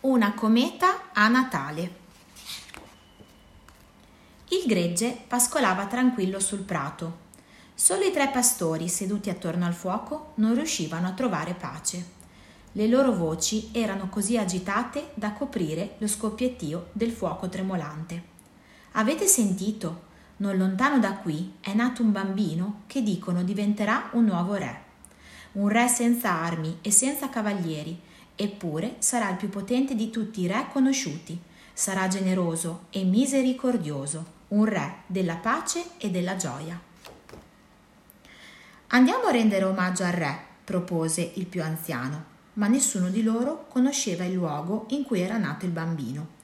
Una cometa a Natale. Il gregge pascolava tranquillo sul prato. Solo i tre pastori seduti attorno al fuoco non riuscivano a trovare pace. Le loro voci erano così agitate da coprire lo scoppiettio del fuoco tremolante. Avete sentito? Non lontano da qui è nato un bambino che dicono diventerà un nuovo re. Un re senza armi e senza cavalieri, eppure sarà il più potente di tutti i re conosciuti. Sarà generoso e misericordioso, un re della pace e della gioia. Andiamo a rendere omaggio al re, propose il più anziano, ma nessuno di loro conosceva il luogo in cui era nato il bambino.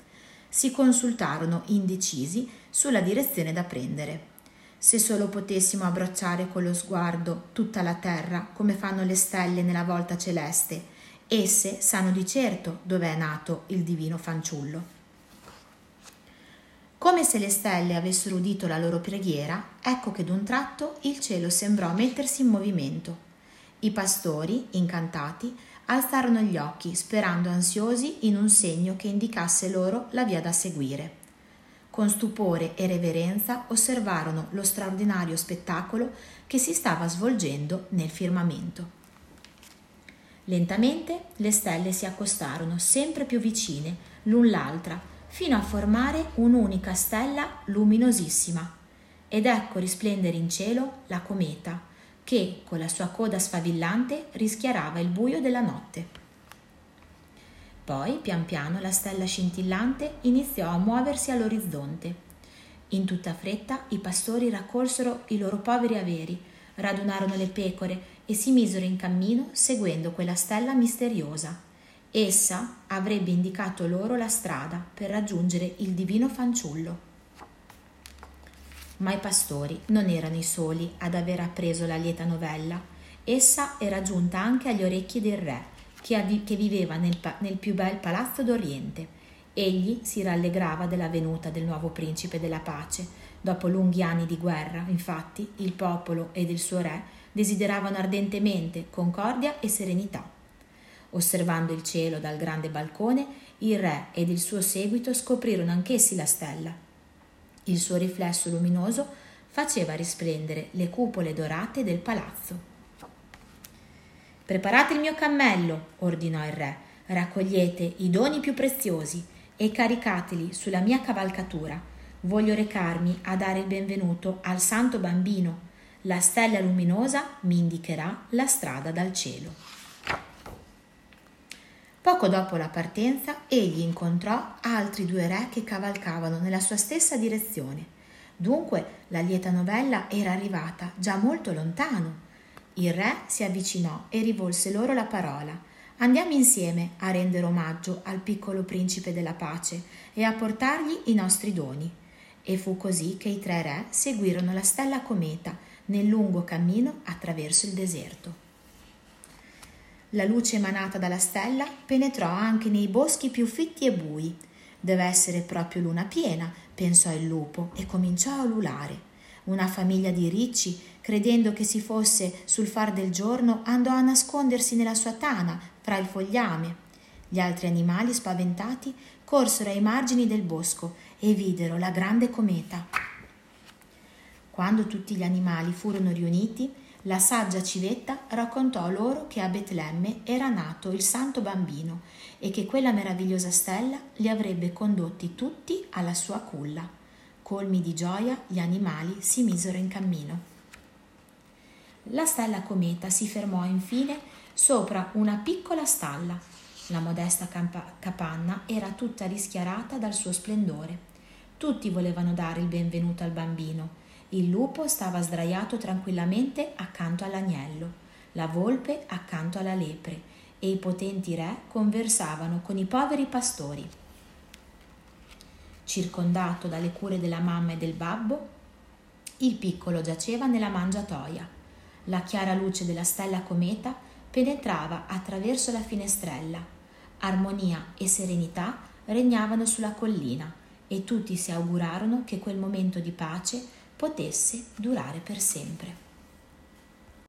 Si consultarono indecisi sulla direzione da prendere. Se solo potessimo abbracciare con lo sguardo tutta la terra come fanno le stelle nella volta celeste, Esse sanno di certo dove è nato il divino fanciullo. Come se le stelle avessero udito la loro preghiera, ecco che d'un tratto il cielo sembrò mettersi in movimento. I pastori, incantati, alzarono gli occhi, sperando ansiosi in un segno che indicasse loro la via da seguire. Con stupore e reverenza osservarono lo straordinario spettacolo che si stava svolgendo nel firmamento. Lentamente le stelle si accostarono sempre più vicine l'un l'altra, fino a formare un'unica stella luminosissima. Ed ecco risplendere in cielo la cometa, che, con la sua coda sfavillante, rischiarava il buio della notte. Poi, pian piano, la stella scintillante iniziò a muoversi all'orizzonte. In tutta fretta i pastori raccolsero i loro poveri averi, radunarono le pecore e si misero in cammino seguendo quella stella misteriosa. Essa avrebbe indicato loro la strada per raggiungere il divino fanciullo. Ma i pastori non erano i soli ad aver appreso la lieta novella. Essa era giunta anche agli orecchi del re, che, viveva nel, nel più bel palazzo d'Oriente. Egli si rallegrava della venuta del nuovo principe della pace. Dopo lunghi anni di guerra, infatti, il popolo ed il suo re desideravano ardentemente concordia e serenità. Osservando il cielo dal grande balcone, il re ed il suo seguito scoprirono anch'essi la stella. Il suo riflesso luminoso faceva risplendere le cupole dorate del palazzo. Preparate il mio cammello, ordinò il re, raccogliete i doni più preziosi e caricateli sulla mia cavalcatura. Voglio recarmi a dare il benvenuto al santo bambino la stella luminosa mi indicherà la strada dal cielo. Poco dopo la partenza, egli incontrò altri due re che cavalcavano nella sua stessa direzione. Dunque la lieta novella era arrivata già molto lontano. Il re si avvicinò e rivolse loro la parola. Andiamo insieme a rendere omaggio al piccolo principe della pace e a portargli i nostri doni. E fu così che i tre re seguirono la stella cometa nel lungo cammino attraverso il deserto. La luce emanata dalla stella penetrò anche nei boschi più fitti e bui. Deve essere proprio luna piena, pensò il lupo e cominciò a ululare. Una famiglia di ricci, credendo che si fosse sul far del giorno, andò a nascondersi nella sua tana fra il fogliame. Gli altri animali, spaventati, corsero ai margini del bosco e videro la grande cometa. Quando tutti gli animali furono riuniti, la saggia civetta raccontò loro che a Betlemme era nato il santo bambino e che quella meravigliosa stella li avrebbe condotti tutti alla sua culla. Colmi di gioia, gli animali si misero in cammino. La stella cometa si fermò infine sopra una piccola stalla. La modesta capanna era tutta rischiarata dal suo splendore. Tutti volevano dare il benvenuto al bambino il lupo stava sdraiato tranquillamente accanto all'agnello, la volpe accanto alla lepre e i potenti re conversavano con i poveri pastori. Circondato dalle cure della mamma e del babbo, il piccolo giaceva nella mangiatoia. La chiara luce della stella cometa penetrava attraverso la finestrella. Armonia e serenità regnavano sulla collina e tutti si augurarono che quel momento di pace potesse durare per sempre.